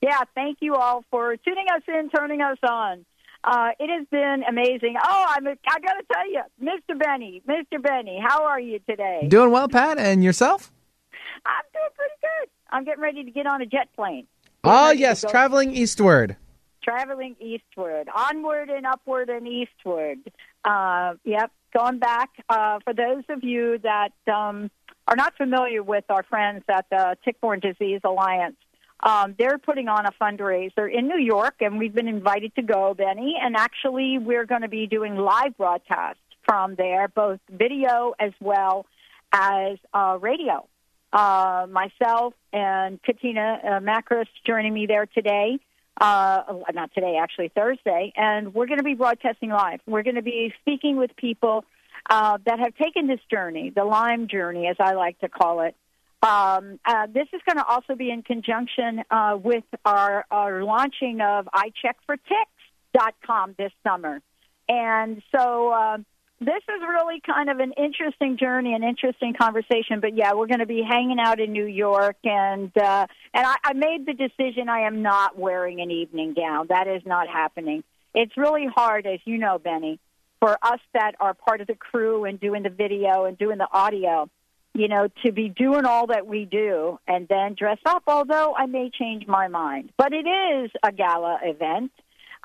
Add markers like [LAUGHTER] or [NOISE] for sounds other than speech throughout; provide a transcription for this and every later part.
Yeah, thank you all for tuning us in, turning us on. Uh, it has been amazing. Oh, I'm, I got to tell you, Mr. Benny, Mr. Benny, how are you today? Doing well, Pat, and yourself? I'm doing pretty good. I'm getting ready to get on a jet plane. Oh, yes, traveling eastward. Traveling eastward, onward and upward and eastward. Uh, yep, going back. Uh, for those of you that um, are not familiar with our friends at the Tick-Borne Disease Alliance, um, they're putting on a fundraiser in New York, and we've been invited to go, Benny. And actually, we're going to be doing live broadcasts from there, both video as well as uh, radio. Uh, myself and Katina uh, Makris joining me there today. Uh, not today, actually Thursday, and we're going to be broadcasting live. We're going to be speaking with people uh, that have taken this journey, the Lyme journey, as I like to call it, um, uh, this is going to also be in conjunction uh, with our, our launching of iCheckForTicks.com this summer. And so uh, this is really kind of an interesting journey, an interesting conversation. But yeah, we're going to be hanging out in New York, and uh, and I, I made the decision I am not wearing an evening gown. That is not happening. It's really hard, as you know, Benny, for us that are part of the crew and doing the video and doing the audio you know, to be doing all that we do and then dress up, although I may change my mind. But it is a gala event,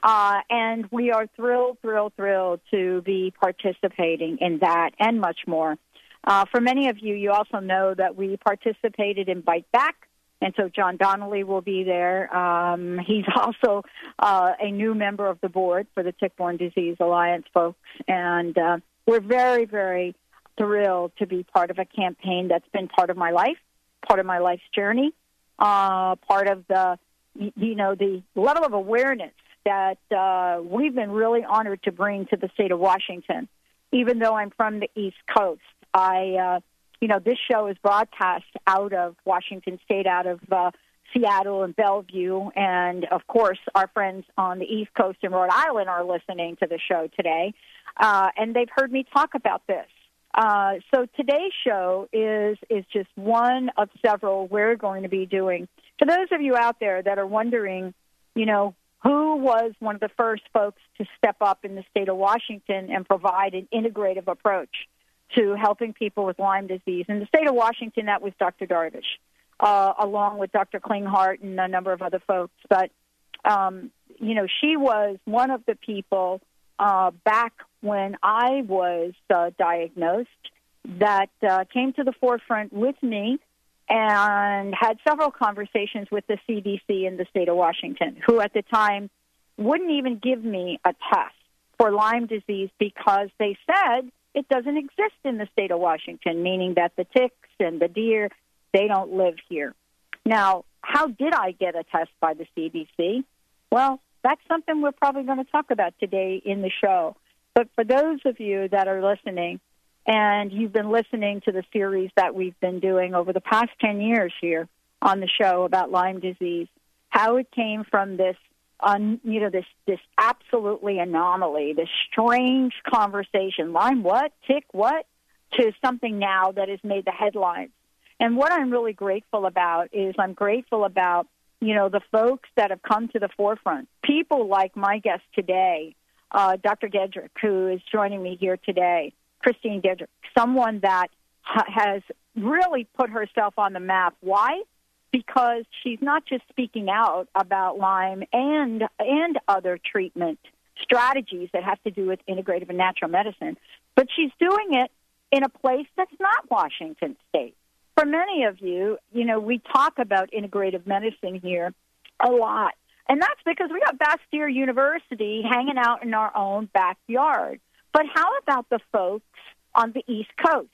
uh, and we are thrilled, thrilled, thrilled to be participating in that and much more. Uh, for many of you, you also know that we participated in Bite Back, and so John Donnelly will be there. Um, he's [LAUGHS] also uh, a new member of the board for the Tick-Borne Disease Alliance, folks, and uh, we're very, very thrilled to be part of a campaign that's been part of my life, part of my life's journey, uh, part of the, you know, the level of awareness that uh, we've been really honored to bring to the state of Washington. Even though I'm from the East Coast, I, uh, you know, this show is broadcast out of Washington State, out of uh, Seattle and Bellevue, and of course, our friends on the East Coast in Rhode Island are listening to the show today, uh, and they've heard me talk about this. Uh, so today's show is is just one of several we're going to be doing. For those of you out there that are wondering, you know, who was one of the first folks to step up in the state of Washington and provide an integrative approach to helping people with Lyme disease in the state of Washington? That was Dr. Darvish, uh, along with Dr. Klinghardt and a number of other folks. But um, you know, she was one of the people uh, back when I was uh, diagnosed that uh, came to the forefront with me and had several conversations with the CDC in the state of Washington, who at the time wouldn't even give me a test for Lyme disease because they said it doesn't exist in the state of Washington, meaning that the ticks and the deer, they don't live here. Now, how did I get a test by the CDC? Well, that's something we're probably going to talk about today in the show. But for those of you that are listening, and you've been listening to the series that we've been doing over the past 10 years here on the show about Lyme disease, how it came from this un, you know this this absolutely anomaly, this strange conversation, Lyme what, tick what, to something now that has made the headlines. And what I'm really grateful about is I'm grateful about you know, the folks that have come to the forefront, people like my guest today, uh, Dr. Gedroic, who is joining me here today, Kristine Gedroic, someone that ha- has really put herself on the map. Why? Because she's not just speaking out about Lyme and and other treatment strategies that have to do with integrative and natural medicine, but she's doing it in a place that's not Washington State. For many of you, you know, we talk about integrative medicine here a lot. And that's because we got Bastyr University hanging out in our own backyard. But how about the folks on the East Coast?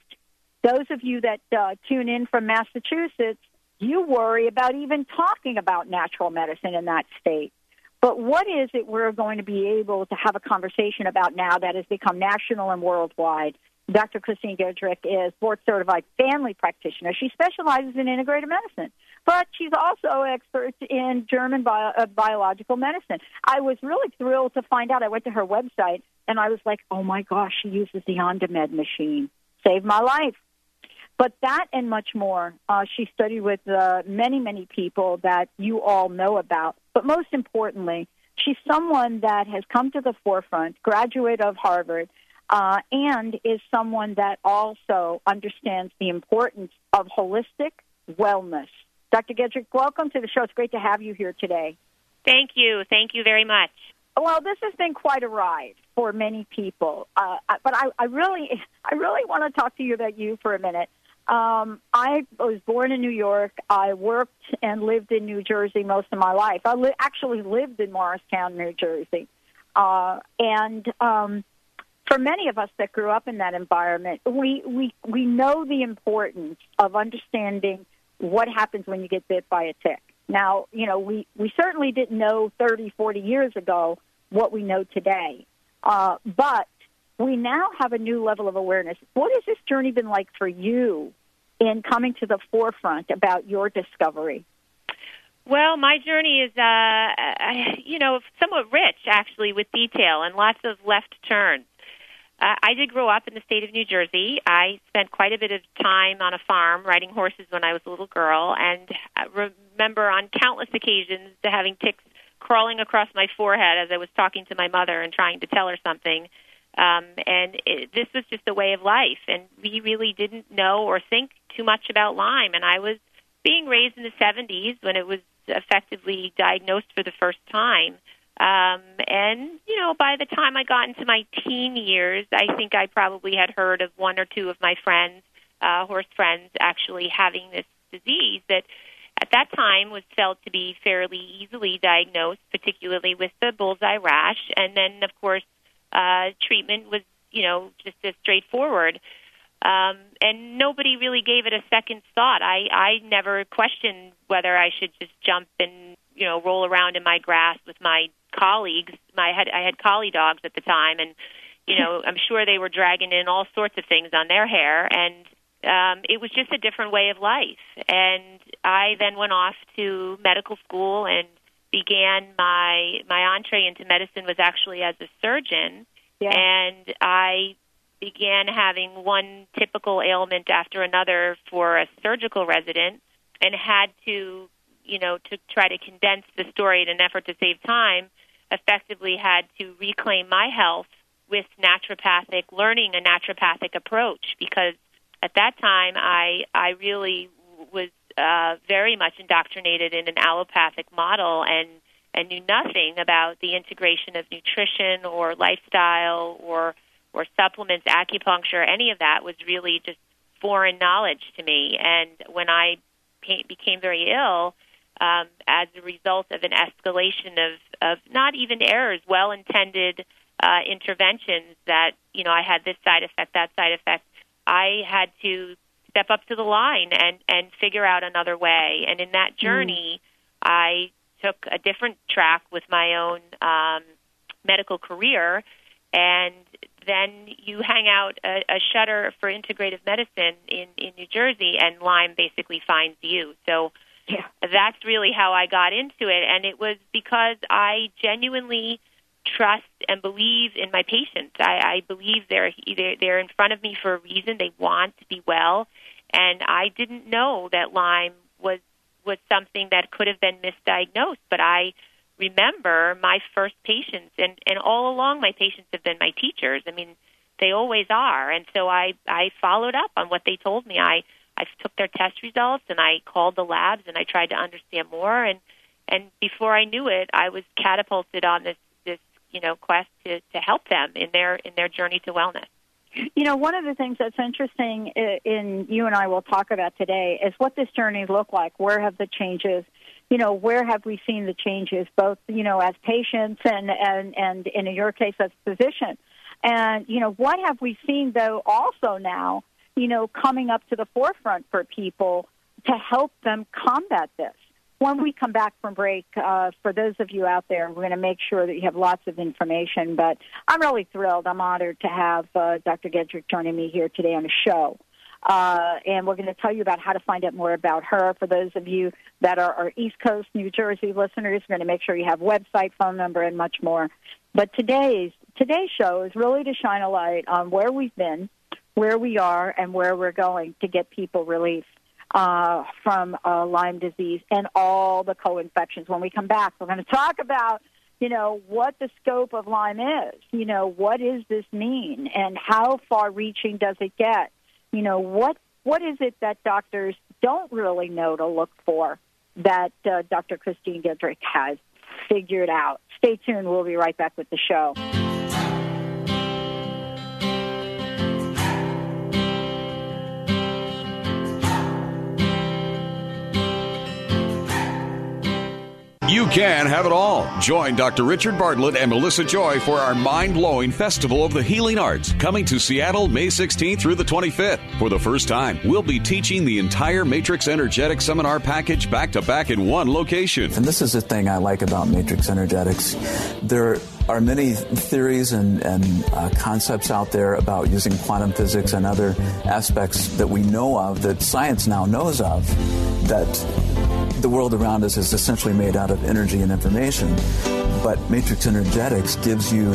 Those of you that uh, tune in from Massachusetts, you worry about even talking about natural medicine in that state. But what is it we're going to be able to have a conversation about now that has become national and worldwide? Dr. Kristine Gedroic is board certified family practitioner. She specializes in integrative medicine, but she's also expert in German bio, uh, biological medicine. I was really thrilled to find out. I went to her website and I was like, oh my gosh, she uses the Ondamed machine. Saved my life. But that and much more. Uh, she studied with uh, many, many people that you all know about. But most importantly, she's someone that has come to the forefront, graduate of Harvard, uh, and is someone that also understands the importance of holistic wellness. Dr. Gedroic, welcome to the show. It's great to have you here today. Thank you. Thank you very much. Well, this has been quite a ride for many people, uh, but I, I really, [LAUGHS] I really want to talk to you about you for a minute. Um, I was born in New York. I worked and lived in New Jersey most of my life. I li- actually lived in Morristown, New Jersey, uh, and um, for many of us that grew up in that environment, we, we, we know the importance of understanding what happens when you get bit by a tick. Now, you know, we, we certainly didn't know 30, 40 years ago what we know today. Uh, but we now have a new level of awareness. What has this journey been like for you in coming to the forefront about your discovery? Well, my journey is, uh, you know, somewhat rich actually with detail and lots of left turns. Uh, I did grow up in the state of New Jersey. I spent quite a bit of time on a farm riding horses when I was a little girl, and I remember on countless occasions having ticks crawling across my forehead as I was talking to my mother and trying to tell her something. Um, and it, this was just a way of life, and we really didn't know or think too much about Lyme. And I was being raised in the 70s when it was effectively diagnosed for the first time. Um, and, you know, by the time I got into my teen years, I think I probably had heard of one or two of my friends, uh, horse friends, actually having this disease that at that time was felt to be fairly easily diagnosed, particularly with the bullseye rash. And then, of course, uh, treatment was, you know, just as straightforward. Um, and nobody really gave it a second thought. I, I never questioned whether I should just jump and, you know, roll around in my grass with my colleagues. My had I had collie dogs at the time, and you know I'm sure they were dragging in all sorts of things on their hair, and um, it was just a different way of life. And I then went off to medical school and began my my entree into medicine was actually as a surgeon, yeah. and I began having one typical ailment after another for a surgical resident and had to you know to try to condense the story in an effort to save time effectively had to reclaim my health with naturopathic, learning a naturopathic approach because at that time I I really was uh, very much indoctrinated in an allopathic model and and knew nothing about the integration of nutrition or lifestyle or or supplements, acupuncture, any of that was really just foreign knowledge to me. And when I became very ill, um, as a result of an escalation of, of not even errors, well intended uh, interventions that, you know, I had this side effect, that side effect. I had to step up to the line and, and figure out another way. And in that mm. journey, mm. I took a different track with my own um, medical career. And then you hang out a, a shutter for integrative medicine in, in New Jersey, and Lyme basically finds you. So yeah. That's really how I got into it, and it was because I genuinely trust and believe in my patients. I, I believe they're, they're they're in front of me for a reason. They want to be well, and I didn't know that Lyme was was something that could have been misdiagnosed. But I remember my first patients, and and all along my patients have been my teachers. I mean, they always are, and so I I followed up on what they told me. I I took their test results and I called the labs and I tried to understand more and and before I knew it, I was catapulted on this this you know quest to to help them in their in their journey to wellness. You know, one of the things that's interesting in you and I will talk about today is what this journey looked like. Where have the changes? You know, where have we seen the changes, both you know as patients and and and in your case as physician, and you know what have we seen though also now you know coming up to the forefront for people to help them combat this when we come back from break, uh, for those of you out there, we're going to make sure that you have lots of information. But I'm really thrilled. I'm honored to have uh, Dr. Gedroic joining me here today on the show. Uh, and we're going to tell you about how to find out more about her. For those of you that are, are East Coast, New Jersey listeners, we're going to make sure you have website, phone number, and much more. But today's today's show is really to shine a light on where we've been, where we are, and where we're going to get people relief uh, from uh, Lyme disease and all the co-infections. When we come back, we're going to talk about, you know, what the scope of Lyme is. You know, what does this mean, and how far-reaching does it get? You know, what what is it that doctors don't really know to look for that uh, Dr. Kristine Gedroic has figured out? Stay tuned. We'll be right back with the show. You can have it all. Join Dr. Richard Bartlett and Melissa Joy for our mind blowing Festival of the Healing Arts coming to Seattle May 16th through the 25th. For the first time, we'll be teaching the entire Matrix Energetics seminar package back to back in one location. And this is the thing I like about Matrix Energetics. There are many theories and, and uh, concepts out there about using quantum physics and other aspects that we know of, that science now knows of, that the world around us is essentially made out of energy and information. But Matrix Energetics gives you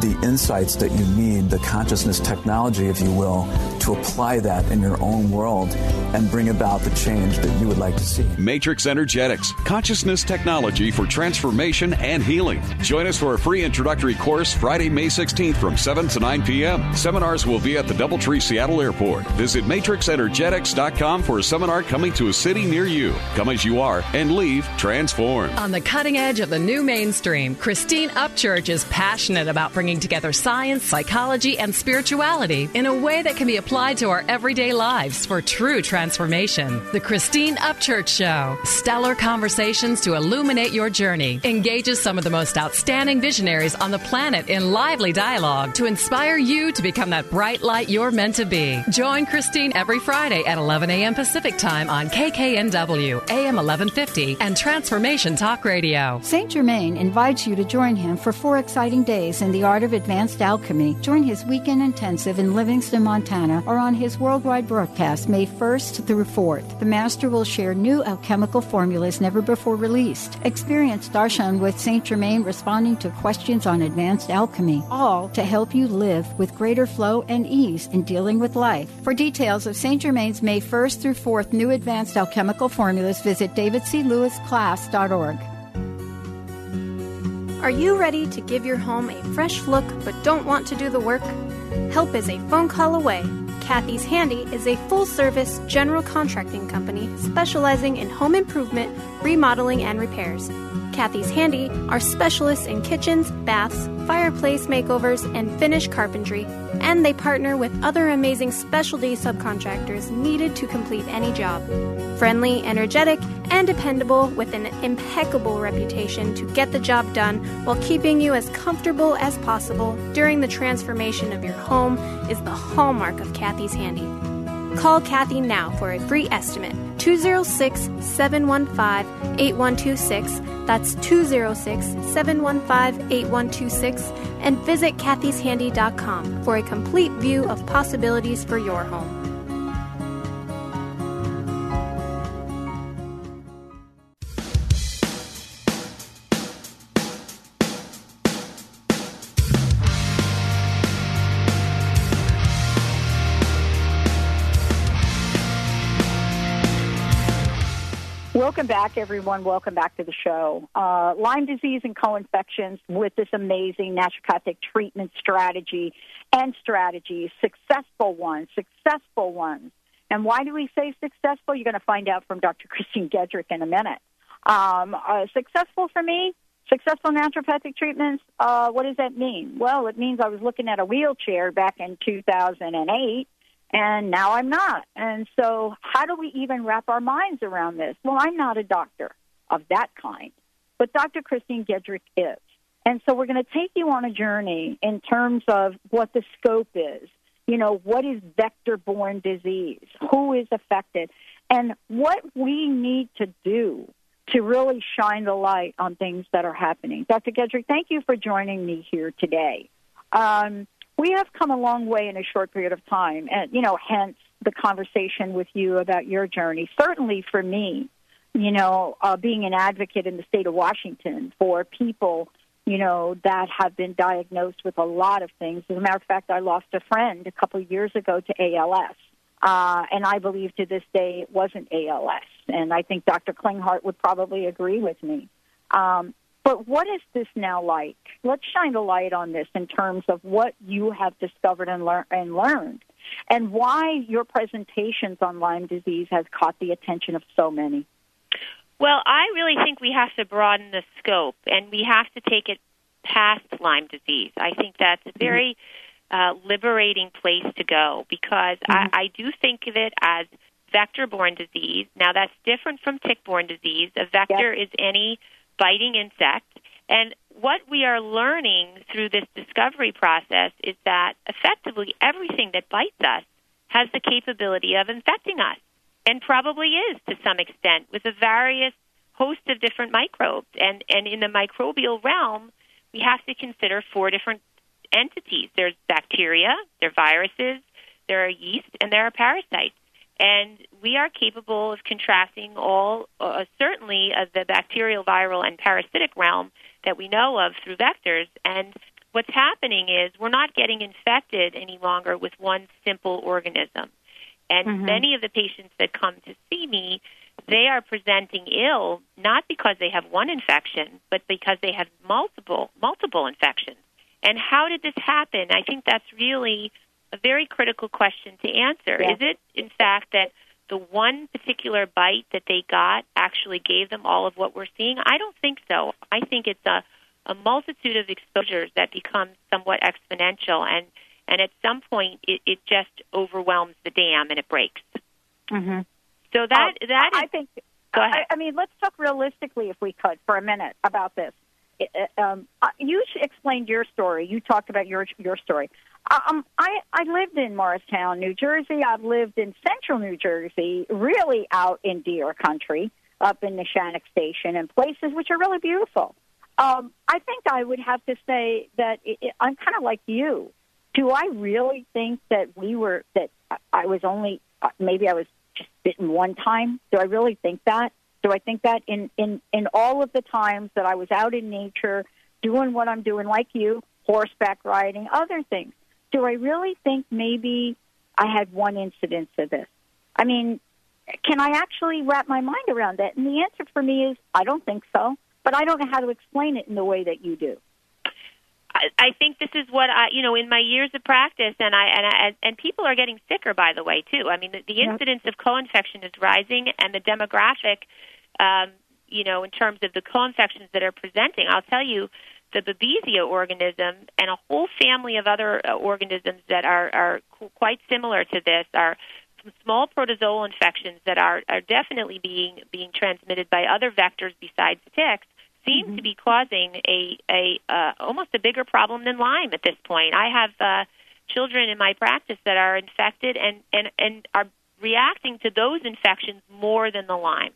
the insights that you need, the consciousness technology, if you will, to apply that in your own world and bring about the change that you would like to see. Matrix Energetics, consciousness technology for transformation and healing. Join us for a free introductory course Friday, May 16th from 7 to 9 p.m. Seminars will be at the Doubletree Seattle Airport. Visit matrixenergetics.com for a seminar coming to a city near you. Come as you are and leave transformed. On the cutting edge of the new mainstream, Christine Upchurch is passionate about bringing together science, psychology, and spirituality in a way that can be applied to our everyday lives for true transformation. The Christine Upchurch Show, stellar conversations to illuminate your journey, engages some of the most outstanding visionaries on the planet in lively dialogue to inspire you to become that bright light you're meant to be. Join Christine every Friday at 11 a.m. Pacific Time on KKNW, AM 1150, and Transformation Talk Radio. St. Germain invites you to join him for four exciting days in the art of advanced alchemy. Join his weekend intensive in Livingston, Montana, or on his worldwide broadcast May 1st through 4th. The Master will share new alchemical formulas never before released. Experience darshan with St. Germain responding to questions on advanced alchemy, all to help you live with greater flow and ease in dealing with life. For details of St. Germain's May 1st through 4th new advanced alchemical formulas, visit davidclewisclass.org. Are you ready to give your home a fresh look but don't want to do the work? Help is a phone call away. Kathy's Handy is a full service general contracting company specializing in home improvement, remodeling, and repairs. Kathy's Handy are specialists in kitchens, baths, fireplace makeovers, and finish carpentry, and they partner with other amazing specialty subcontractors needed to complete any job. Friendly, energetic, and dependable with an impeccable reputation to get the job done while keeping you as comfortable as possible during the transformation of your home is the hallmark of Kathy's Handy. Call Kathy now for a free estimate 206 715 8126. That's 206 715 8126. And visit kathyshandy.com for a complete view of possibilities for your home. Welcome back, everyone. Welcome back to the show. Uh, Lyme disease and co-infections with this amazing naturopathic treatment strategy and strategies, successful ones, successful ones. And why do we say successful? You're going to find out from Dr. Kristine Gedroic in a minute. Um, uh, successful for me, successful naturopathic treatments. Uh, what does that mean? Well, it means I was looking at a wheelchair back in 2008 and now I'm not. And so, how do we even wrap our minds around this? Well, I'm not a doctor of that kind, but Dr. Kristine Gedroic is. And so, we're going to take you on a journey in terms of what the scope is. You know, what is vector borne disease? Who is affected? And what we need to do to really shine the light on things that are happening. Dr. Gedroic, thank you for joining me here today. Um, we have come a long way in a short period of time, and you know, hence the conversation with you about your journey. Certainly for me, you know, uh, being an advocate in the state of Washington for people, you know, that have been diagnosed with a lot of things. As a matter of fact, I lost a friend a couple of years ago to ALS. Uh, and I believe to this day it wasn't ALS. And I think Dr. Klinghardt would probably agree with me. Um, but what is this now like? Let's shine a light on this in terms of what you have discovered and, lear- and learned, and why your presentations on Lyme disease has caught the attention of so many. Well, I really think we have to broaden the scope, and we have to take it past Lyme disease. I think that's a very uh, liberating place to go because mm-hmm. I, I do think of it as vector borne disease. Now, that's different from tick borne disease. A vector yep. is any biting insect. And what we are learning through this discovery process is that effectively everything that bites us has the capability of infecting us, and probably is to some extent with a various host of different microbes. And, and in the microbial realm, we have to consider four different entities there's bacteria, there are viruses, there are yeast, and there are parasites. And we are capable of contrasting all, uh, certainly, of the bacterial, viral, and parasitic realm that we know of through vectors. And what's happening is we're not getting infected any longer with one simple organism. And mm-hmm. many of the patients that come to see me, they are presenting ill not because they have one infection, but because they have multiple multiple infections. And how did this happen? I think that's really a very critical question to answer. Yeah. Is it, in fact, that the one particular bite that they got actually gave them all of what we're seeing? I don't think so. I think it's a, a multitude of exposures that becomes somewhat exponential, and, and at some point it, it just overwhelms the dam and it breaks. Mm-hmm. So that um, that is, I think. Go ahead. I, I mean, let's talk realistically, if we could, for a minute about this. Um, uh, you explained your story. You talked about your your story. Um, I, I lived in Morristown, New Jersey. I've lived in central New Jersey, really out in deer country, up in Neshanic Station, and places which are really beautiful. Um, I think I would have to say that it, it, I'm kind of like you. Do I really think that we were that I was only uh, maybe I was just bitten one time? Do I really think that? Do I think that in in in all of the times that I was out in nature doing what I'm doing, like you, horseback riding, other things? Do I really think maybe I had one incidence of this? I mean, can I actually wrap my mind around that? And the answer for me is I don't think so, but I don't know how to explain it in the way that you do. I, think this is what I, you know, in my years of practice, and I and I, and people are getting sicker, by the way, too. I mean, the, the incidence of co-infection is rising, and the demographic, um, you know, in terms of the co-infections that are presenting. I'll tell you, the Babesia organism and a whole family of other uh, organisms that are, are quite similar to this are some small protozoal infections that are, are definitely being being transmitted by other vectors besides ticks seem mm-hmm. to be causing a a uh, almost a bigger problem than Lyme at this point. I have uh, children in my practice that are infected and and and are reacting to those infections more than the Lyme.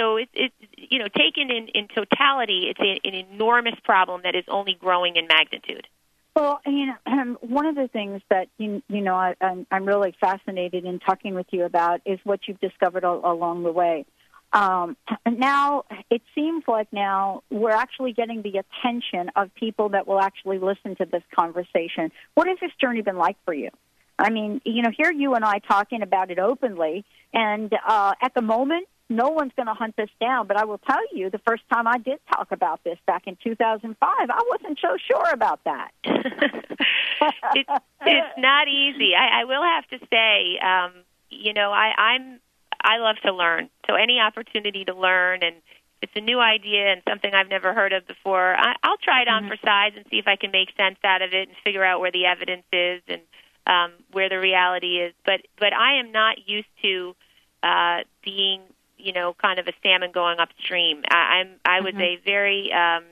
So it's it, you know taken in, in totality, it's a, an enormous problem that is only growing in magnitude. Well, you know, um, one of the things that you, you know I, I'm, I'm really fascinated in talking with you about is what you've discovered all, along the way. Um, now it seems like now we're actually getting the attention of people that will actually listen to this conversation. What has this journey been like for you? I mean, you know, here you and I talking about it openly, and uh, at the moment, no one's going to hunt this down. But I will tell you, the first time I did talk about this back in 2005, I wasn't so sure about that. [LAUGHS] [LAUGHS] it, it's not easy. I, I will have to say, um, you know, I, I'm I love to learn. So any opportunity to learn and it's a new idea and something I've never heard of before, I, I'll try it on mm-hmm. for size and see if I can make sense out of it and figure out where the evidence is and um, where the reality is. But but I am not used to uh, being you know kind of a salmon going upstream. I, I'm I was mm-hmm. a very um,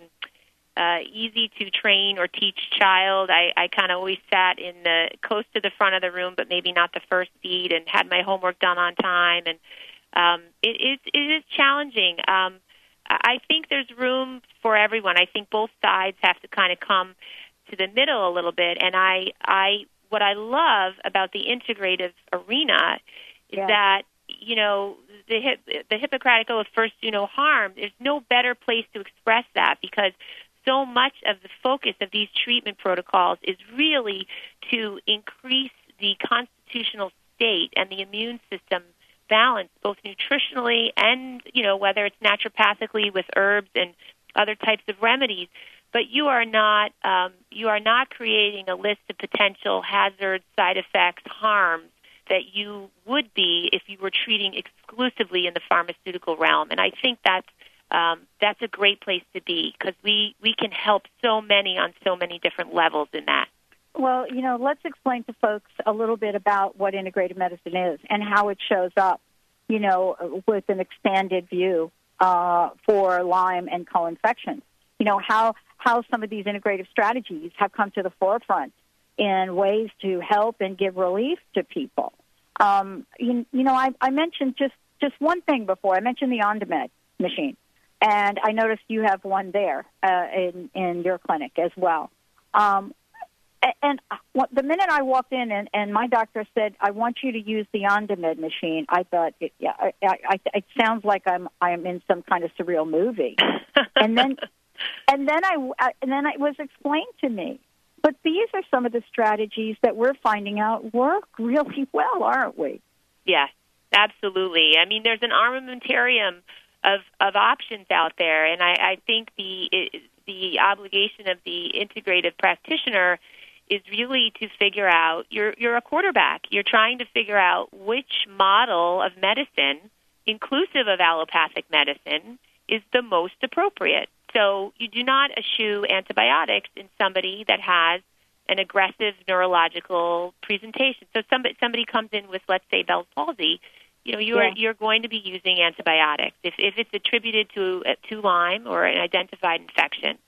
uh, easy to train or teach child. I, I kind of always sat in the close to the front of the room, but maybe not the first seat, and had my homework done on time. And um, it is it is challenging. Um, I think there's room for everyone. I think both sides have to kind of come to the middle a little bit. And I, I, what I love about the integrative arena is yeah. that you know the the Hippocratic oath, first do no harm. There's no better place to express that because so much of the focus of these treatment protocols is really to increase the constitutional state and the immune system balance, both nutritionally and you know whether it's naturopathically with herbs and other types of remedies. But you are not um, you are not creating a list of potential hazards, side effects, harms that you would be if you were treating exclusively in the pharmaceutical realm. And I think that's um, that's a great place to be because we we can help so many on so many different levels in that. Well, you know, let's explain to folks a little bit about what integrative medicine is and how it shows up, you know, with an expanded view uh, for Lyme and co-infections. You know, how, how some of these integrative strategies have come to the forefront in ways to help and give relief to people. Um, you, you know, I, I mentioned just, just one thing before. I mentioned the Ondamed machine. And I noticed you have one there uh, in, in your clinic as well. Um, and the minute I walked in and, and my doctor said, "I want you to use the Ondamed machine," I thought, it, yeah, I, I, it sounds like I'm I'm in some kind of surreal movie. [LAUGHS] and then, and then I and then it was explained to me. But these are some of the strategies that we're finding out work really [LAUGHS] well, aren't we? Yes, absolutely. I mean, there's an armamentarium of of options out there, and I, I think the the obligation of the integrative practitioner is really to figure out you're you're a quarterback. You're trying to figure out which model of medicine, inclusive of allopathic medicine, is the most appropriate. So you do not eschew antibiotics in somebody that has an aggressive neurological presentation. So somebody somebody comes in with let's say Bell's palsy, you know you're yeah. you're going to be using antibiotics if if it's attributed to to Lyme or an identified infection.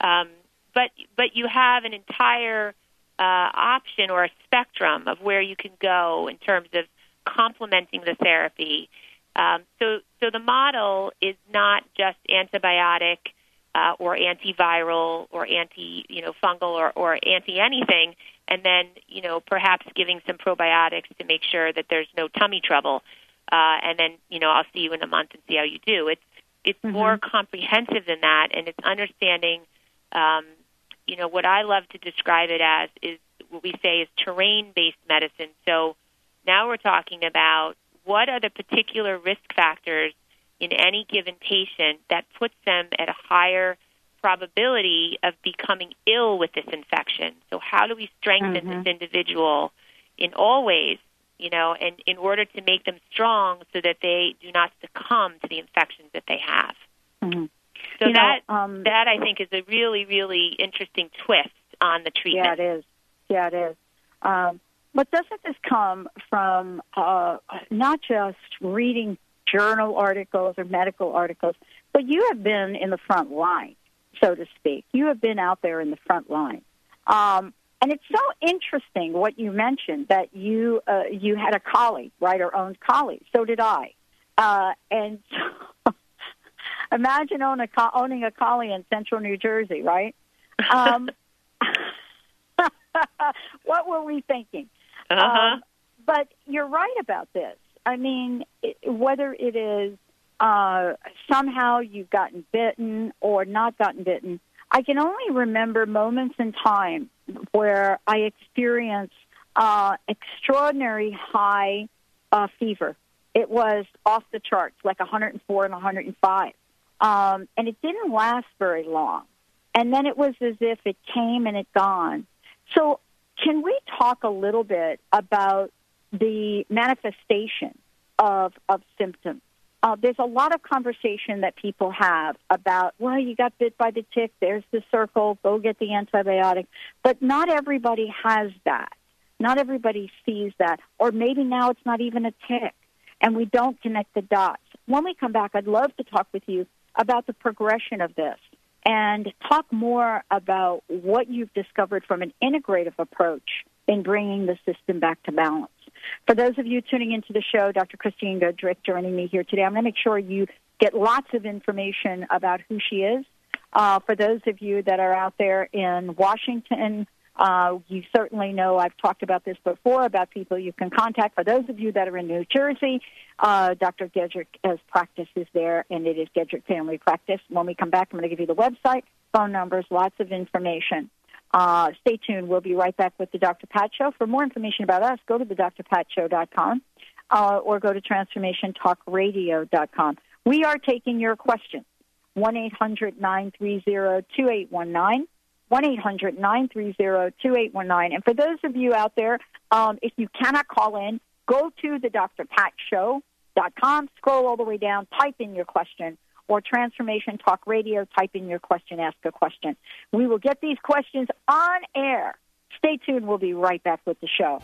Um, but but you have an entire uh, option or a spectrum of where you can go in terms of complementing the therapy. Um, so so the model is not just antibiotic uh, or antiviral or anti you know fungal or, or anti anything, and then you know perhaps giving some probiotics to make sure that there's no tummy trouble, uh, and then you know I'll see you in a month and see how you do. It's it's mm-hmm. more comprehensive than that, and it's understanding um, you know, what I love to describe it as is what we say is terrain based medicine. So now we're talking about what are the particular risk factors in any given patient that puts them at a higher probability of becoming ill with this infection. So how do we strengthen mm-hmm. this individual in all ways, you know, and in order to make them strong so that they do not succumb to the infections that they have. Mm-hmm. So you that know, um, that I think is a really really interesting twist on the treatment. Yeah, it is. Yeah, it is. Um, but doesn't this come from uh, not just reading journal articles or medical articles, but you have been in the front line, so to speak. You have been out there in the front line. Um, and it's so interesting what you mentioned that you uh, you had a collie, right, or owned collie. So did I. Uh, and [LAUGHS] imagine owning a, owning a collie in central New Jersey, right? Um, [LAUGHS] [LAUGHS] what were we thinking? Uh-huh. Um, but you're right about this. I mean, it, whether it is uh, somehow you've gotten bitten or not gotten bitten, I can only remember moments in time where I experienced uh, extraordinary high uh, fever it was off the charts, like 104 and 105. Um, and it didn't last very long. And then it was as if it came and it gone. So, can we talk a little bit about the manifestation of, of symptoms? Uh, there's a lot of conversation that people have about, well, you got bit by the tick, there's the circle, go get the antibiotic. But not everybody has that. Not everybody sees that. Or maybe now it's not even a tick, and we don't connect the dots. When we come back, I'd love to talk with you about the progression of this and talk more about what you've discovered from an integrative approach in bringing the system back to balance. For those of you tuning into the show, Dr. Kristine Gedroic joining me here today. I'm going to make sure you get lots of information about who she is. Uh, for those of you that are out there in Washington, uh, you certainly know I've talked about this before about people you can contact. For those of you that are in New Jersey, uh, Dr. Gedroic's practice is there, and it is Gedroic Family Practice. When we come back, I'm going to give you the website, phone numbers, lots of information. Uh, stay tuned. We'll be right back with the Dr. Pat Show. For more information about us, go to the drpatshow.com uh, or go to transformationtalkradio.com. We are taking your questions. 1 800 930 2819. 1 800 930 2819. And for those of you out there, um, if you cannot call in, go to the drpatshow.com, scroll all the way down, type in your question or Transformation Talk Radio. Type in your question, ask a question. We will get these questions on air. Stay tuned. We'll be right back with the show.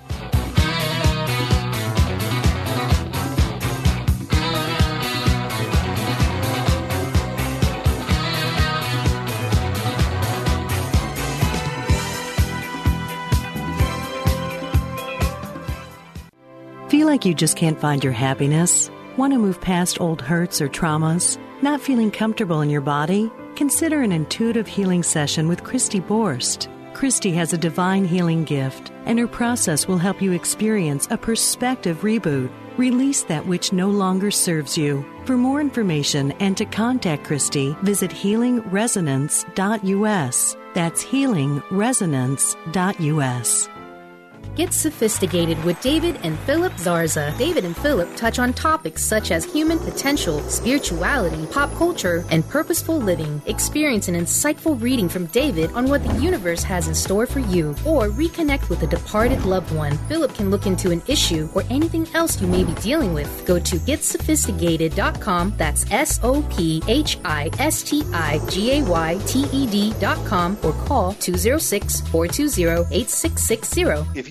Feel like you just can't find your happiness? Want to move past old hurts or traumas? Not feeling comfortable in your body? Consider an intuitive healing session with Christy Borst. Christy has a divine healing gift, and her process will help you experience a perspective reboot. Release that which no longer serves you. For more information and to contact Christy, visit healingresonance.us. That's healingresonance.us. Get sophisticated with David and Philip Zarza. David and Philip touch on topics such as human potential, spirituality, pop culture, and purposeful living. Experience an insightful reading from David on what the universe has in store for you, or reconnect with a departed loved one. Philip can look into an issue or anything else you may be dealing with. Go to getsophisticated.com. That's S O P H I S T I G A Y T E D.com or call 206 420 8660. If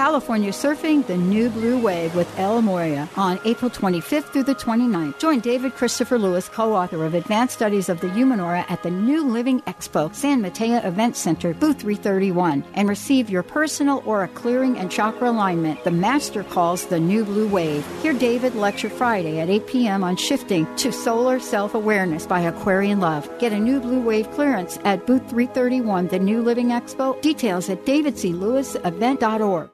California Surfing the New Blue Wave with El Morya on April 25th through the 29th. Join David Christopher Lewis, co author of Advanced Studies of the Human Aura at the New Living Expo, San Mateo Event Center, booth 331, and receive your personal aura clearing and chakra alignment. The Master calls the New Blue Wave. Hear David lecture Friday at 8 p.m. on shifting to solar self awareness by Aquarian Love. Get a New Blue Wave clearance at booth 331, the New Living Expo. Details at davidclewisevent.org.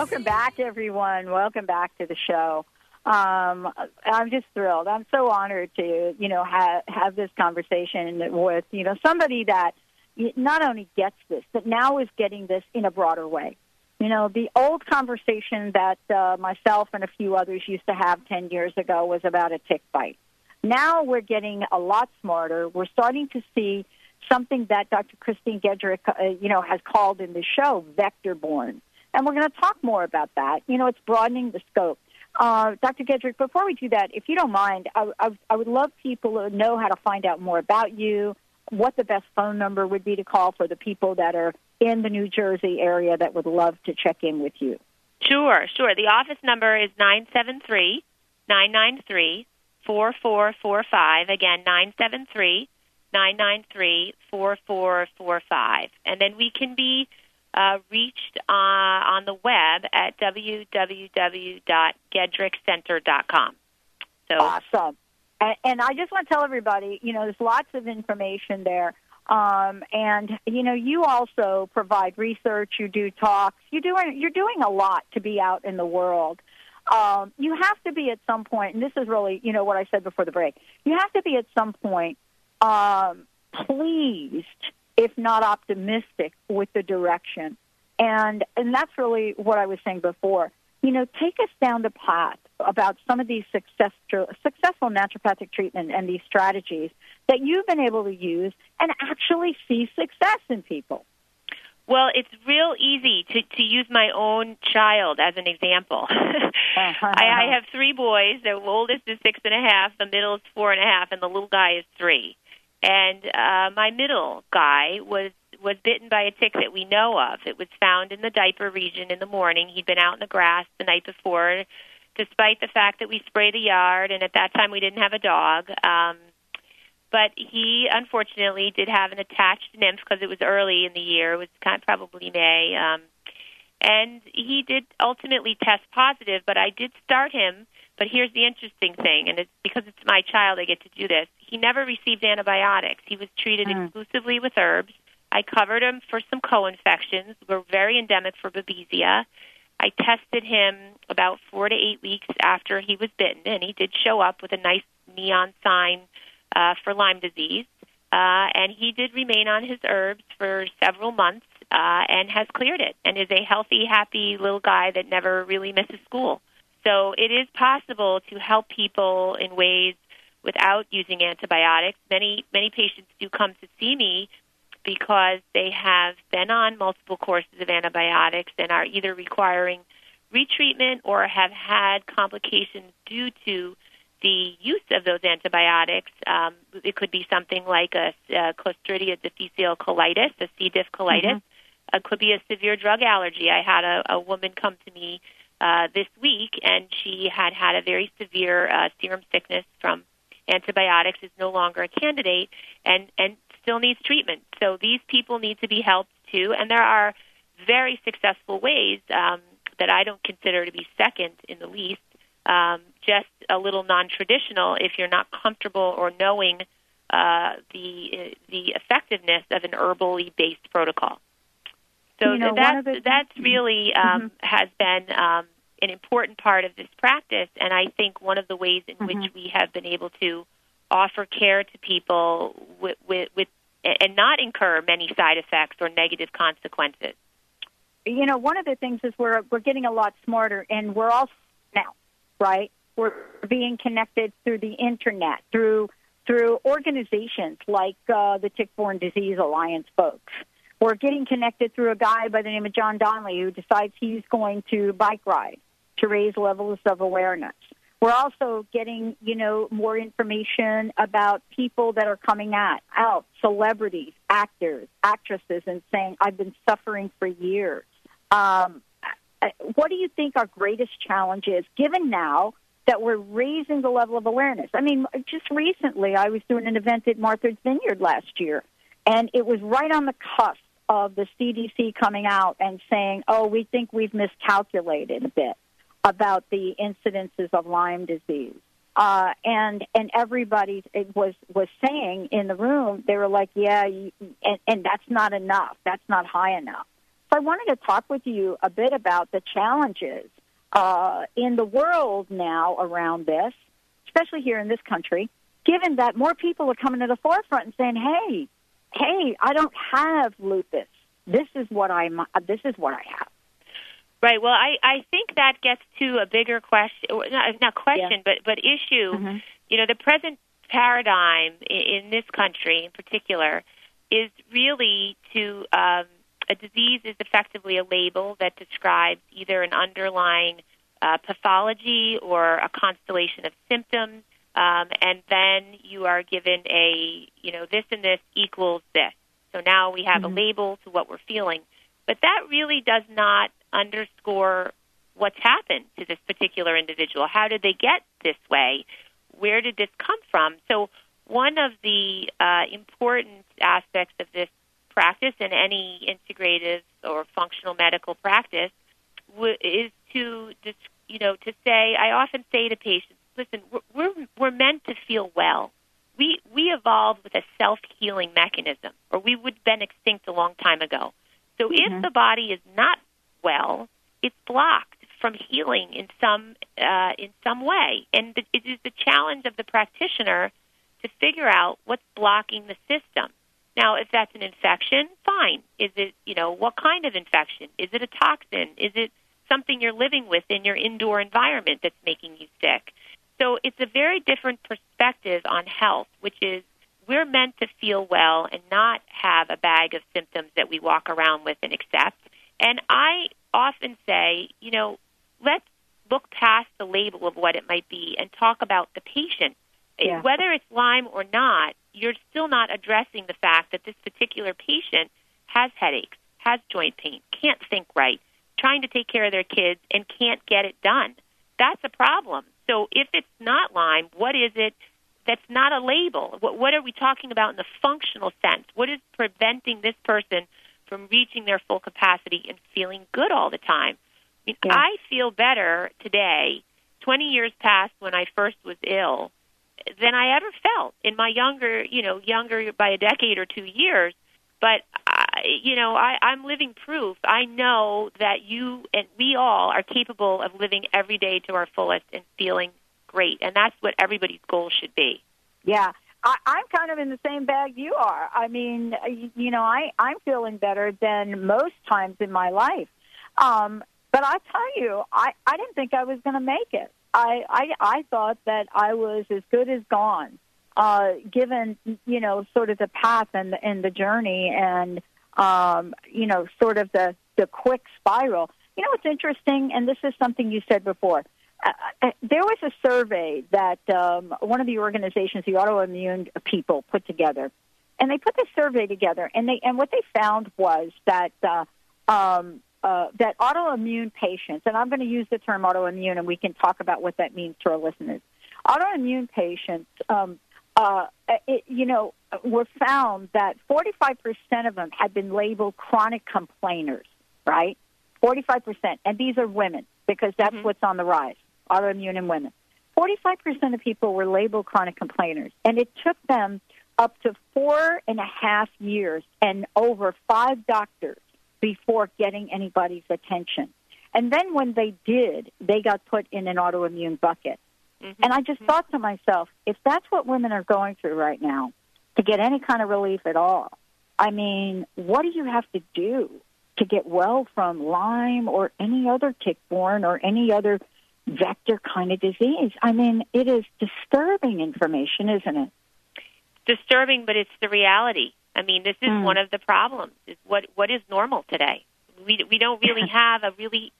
welcome back, everyone. Welcome back to the show. Um, I'm just thrilled. I'm so honored to, you know, have have this conversation with, you know, somebody that not only gets this, but now is getting this in a broader way. You know, the old conversation that uh, myself and a few others used to have 10 years ago was about a tick bite. Now we're getting a lot smarter. We're starting to see something that Dr. Kristine Gedroic, uh, you know, has called in the show vector-borne. And we're going to talk more about that. You know, it's broadening the scope. Uh, Dr. Gedroic, before we do that, if you don't mind, I, I, I would love people to know how to find out more about you, what the best phone number would be to call for the people that are in the New Jersey area that would love to check in with you. Sure, sure. The office number is nine seven three nine nine three four four four five. Again, nine seven three nine nine three four four four five. And then we can be uh, reached uh, on the web at www.gedroiccenter.com. So awesome. And, and I just want to tell everybody, you know, there's lots of information there. Um, and you know, you also provide research. You do talks. You do. You're doing a lot to be out in the world. Um, you have to be at some point, and this is really, you know, what I said before the break. You have to be at some point um, pleased if not optimistic, with the direction. And and that's really what I was saying before. You know, take us down the path about some of these success, successful naturopathic treatment and these strategies that you've been able to use and actually see success in people. Well, it's real easy to, to use my own child as an example. [LAUGHS] I, I [LAUGHS] have three boys. The oldest is six and a half, the middle is four and a half, and the little guy is three. And uh, my middle guy was was bitten by a tick that we know of. It was found in the diaper region in the morning. He'd been out in the grass the night before, despite the fact that we sprayed the yard, and at that time we didn't have a dog. Um, but he unfortunately did have an attached nymph because it was early in the year. It was kind of probably May. Um, and he did ultimately test positive, but I did start him but here's the interesting thing, and it's because it's my child, I get to do this. He never received antibiotics. He was treated mm. exclusively with herbs. I covered him for some co-infections. We're very endemic for Babesia. I tested him about four to eight weeks after he was bitten, and he did show up with a nice neon sign uh, for Lyme disease. Uh, and he did remain on his herbs for several months uh, and has cleared it and is a healthy, happy little guy that never really misses school. So it is possible to help people in ways without using antibiotics. Many many patients do come to see me because they have been on multiple courses of antibiotics and are either requiring retreatment or have had complications due to the use of those antibiotics. Um, it could be something like a, a Clostridia difficile colitis, a C. diff colitis. Mm-hmm. It could be a severe drug allergy. I had a, a woman come to me uh, this week, and she had had a very severe uh, serum sickness from antibiotics. Is no longer a candidate, and and still needs treatment. So these people need to be helped too, and there are very successful ways um, that I don't consider to be second in the least. Um, just a little non-traditional if you're not comfortable or knowing uh, the the effectiveness of an herbally based protocol. So you know, that's the, that's really um, mm-hmm. has been um, an important part of this practice, and I think one of the ways in mm-hmm. which we have been able to offer care to people with, with, with and not incur many side effects or negative consequences. You know, one of the things is we're we're getting a lot smarter, and we're all now, right? We're being connected through the internet, through through organizations like uh, the Tick-Borne Disease Alliance folks we're getting connected through a guy by the name of John Donnelly who decides he's going to bike ride to raise levels of awareness. We're also getting, you know, more information about people that are coming at, out, celebrities, actors, actresses, and saying, I've been suffering for years. Um, what do you think our greatest challenge is, given now that we're raising the level of awareness? I mean, just recently I was doing an event at Martha's Vineyard last year, and it was right on the cusp of the CDC coming out and saying, "Oh, we think we've miscalculated a bit about the incidences of Lyme disease," uh, and and everybody was was saying in the room, they were like, "Yeah," and, and that's not enough. That's not high enough. So I wanted to talk with you a bit about the challenges uh, in the world now around this, especially here in this country, given that more people are coming to the forefront and saying, "Hey, hey, I don't have lupus. This is what I'm. This is what I have." Right. Well, I, I think that gets to a bigger question, not, not question, yeah. but but issue. Mm-hmm. You know, the present paradigm in, in this country, in particular, is really to um, a disease is effectively a label that describes either an underlying uh, pathology or a constellation of symptoms, um, and then you are given a you know this and this equals this. So now we have mm-hmm. a label to what we're feeling, but that really does not underscore what's happened to this particular individual. How did they get this way? Where did this come from? So, one of the uh, important aspects of this practice and any integrative or functional medical practice w- is to just, you know, to say, I often say to patients, listen, we're, we're, we're meant to feel well. We, we evolved with a self healing mechanism, or we would have been extinct a long time ago. So mm-hmm. if the body is not well, it's blocked from healing in some uh, in some way, and it is the challenge of the practitioner to figure out what's blocking the system. Now, if that's an infection, fine. Is it you know what kind of infection? Is it a toxin? Is it something you're living with in your indoor environment that's making you sick? So it's a very different perspective on health, which is we're meant to feel well and not have a bag of symptoms that we walk around with and accept. And I often say, you know, let's look past the label of what it might be and talk about the patient. Yeah. Whether it's Lyme or not, you're still not addressing the fact that this particular patient has headaches, has joint pain, can't think right, trying to take care of their kids, and can't get it done. That's a problem. So if it's not Lyme, what is it that's not a label? What, what are we talking about in the functional sense? What is preventing this person from reaching their full capacity and feeling good all the time. I mean, yeah. I feel better today, 20 years past when I first was ill, than I ever felt in my younger, you know, younger by a decade or two years. But you know, I, I'm living proof. I know that you and we all are capable of living every day to our fullest and feeling great, and that's what everybody's goal should be. Yeah, I, I'm kind of in the same bag you are. I mean, you know, I I'm feeling better than most times in my life. Um, but I tell you, I I didn't think I was going to make it. I, I I thought that I was as good as gone, uh, given you know sort of the path and the, and the journey and um, you know sort of the the quick spiral. You know what's interesting, and this is something you said before. Uh, uh, there was a survey that um, one of the organizations, the autoimmune people, put together, and they put this survey together, and they and what they found was that uh, um, uh, that autoimmune patients, and I'm going to use the term autoimmune, and we can talk about what that means to our listeners. Autoimmune patients, um, uh, it, you know, were found that 45% of them had been labeled chronic complainers, right? 45%, and these are women because that's mm-hmm. what's on the rise autoimmune in women. 45% of people were labeled chronic complainers, and it took them up to four and a half years and over five doctors before getting anybody's attention. And then when they did, they got put in an autoimmune bucket. Mm-hmm. And I just mm-hmm. thought to myself, if that's what women are going through right now, to get any kind of relief at all, I mean, what do you have to do to get well from Lyme or any other tick-borne or any other vector kind of disease. I mean, it is disturbing information, isn't it? Disturbing, but it's the reality. I mean, this is mm. one of the problems. Is what what is normal today? We we don't really [LAUGHS] have a really.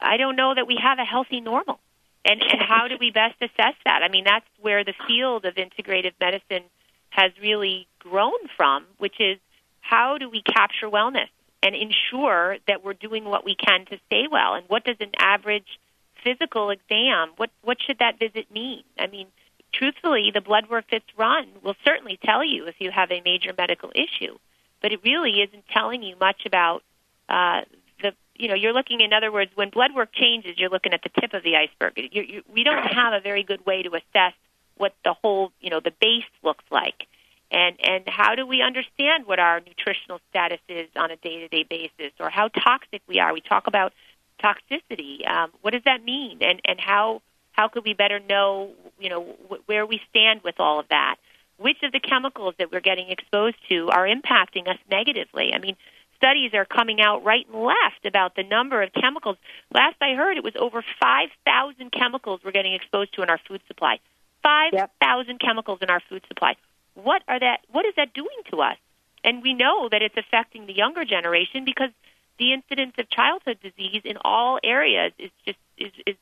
I don't know that we have a healthy normal. And and how do we best assess that? I mean, that's where the field of integrative medicine has really grown from, which is how do we capture wellness and ensure that we're doing what we can to stay well? And what does an average physical exam, what what should that visit mean? I mean, truthfully, the blood work that's run will certainly tell you if you have a major medical issue, but it really isn't telling you much about uh. You know, you're looking. In other words, when blood work changes, you're looking at the tip of the iceberg. You, you, we don't have a very good way to assess what the whole, you know, the base looks like. And and how do we understand what our nutritional status is on a day-to-day basis, or how toxic we are? We talk about toxicity. Um, what does that mean? And and how how could we better know you know wh- where we stand with all of that? Which of the chemicals that we're getting exposed to are impacting us negatively? I mean, studies are coming out right and left about the number of chemicals. Last I heard, it was over 5,000 chemicals we're getting exposed to in our food supply. 5,000 yep. chemicals in our food supply. What are that? What is that doing to us? And we know that it's affecting the younger generation because the incidence of childhood disease in all areas is just is, is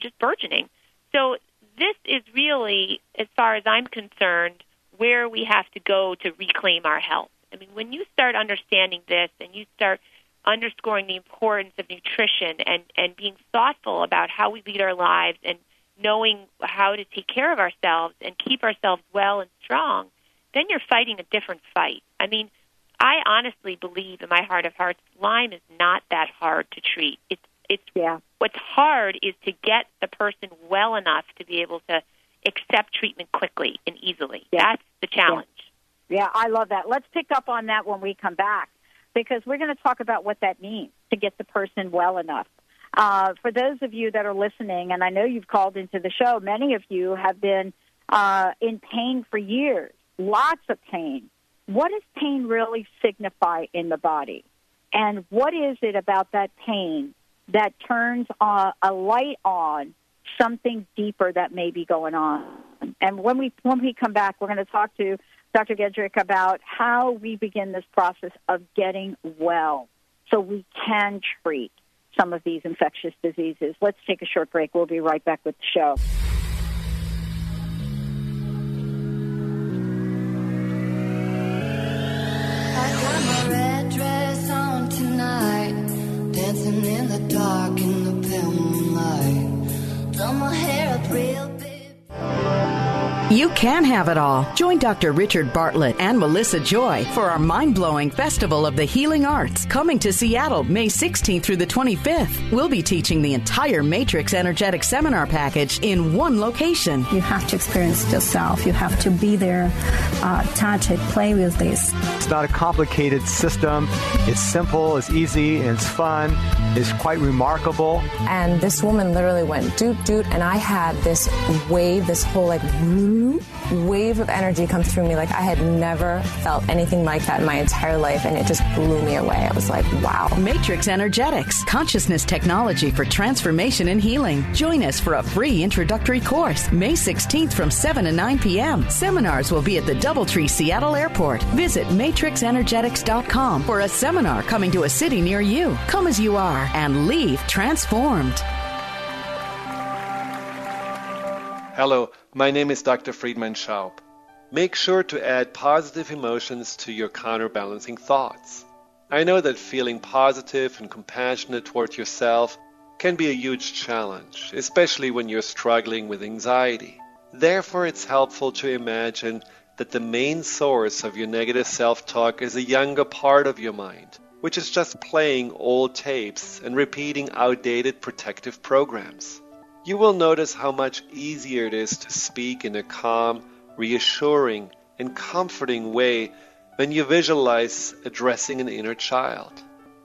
just burgeoning. So this is really, as far as I'm concerned, where we have to go to reclaim our health. I mean, when you start understanding this and you start underscoring the importance of nutrition and, and being thoughtful about how we lead our lives and knowing how to take care of ourselves and keep ourselves well and strong, then you're fighting a different fight. I mean, I honestly believe in my heart of hearts, Lyme is not that hard to treat. It's it's yeah. what's hard is to get the person well enough to be able to accept treatment quickly and easily. Yeah. That's the challenge. Yeah. Yeah, I love that. Let's pick up on that when we come back because we're going to talk about what that means to get the person well enough. Uh, for those of you that are listening, and I know you've called into the show, many of you have been uh, in pain for years, lots of pain. What does pain really signify in the body? And what is it about that pain that turns a, a light on something deeper that may be going on? And when we when we come back, we're going to talk to Dr. Gedroic about how we begin this process of getting well so we can treat some of these infectious diseases. Let's take a short break. We'll be right back with the show. dark in the pale moonlight. My hair up real you can have it all. Join Dr. Richard Bartlett and Melissa Joy for our mind blowing Festival of the Healing Arts coming to Seattle May 16th through the 25th. We'll be teaching the entire Matrix Energetic Seminar package in one location. You have to experience it yourself, you have to be there, uh, touch it, play with this. It's not a complicated system, it's simple, it's easy, and it's fun. It's quite remarkable. And this woman literally went doot doot, and I had this wave, this whole like wave of energy come through me like I had never felt anything like that in my entire life, and it just blew me away. I was like, wow. Matrix Energetics, consciousness technology for transformation and healing. Join us for a free introductory course May 16th from 7 to 9 p.m. Seminars will be at the Doubletree Seattle Airport. Visit matrixenergetics.com for a seminar coming to a city near you. Come as you are and leave transformed. Hello. My name is Dr. Friedemann Schaub. Make sure to add positive emotions to your counterbalancing thoughts. I know that feeling positive and compassionate toward yourself can be a huge challenge, especially when you're struggling with anxiety. Therefore, it's helpful to imagine that the main source of your negative self talk is a younger part of your mind, which is just playing old tapes and repeating outdated protective programs. You will notice how much easier it is to speak in a calm, reassuring, and comforting way when you visualize addressing an inner child.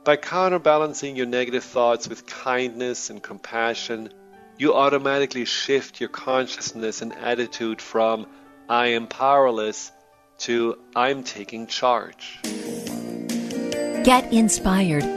By counterbalancing your negative thoughts with kindness and compassion, you automatically shift your consciousness and attitude from I am powerless to I'm taking charge. Get inspired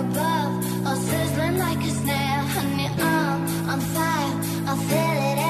above, sizzling like a. Honey, I'm fire, I feel it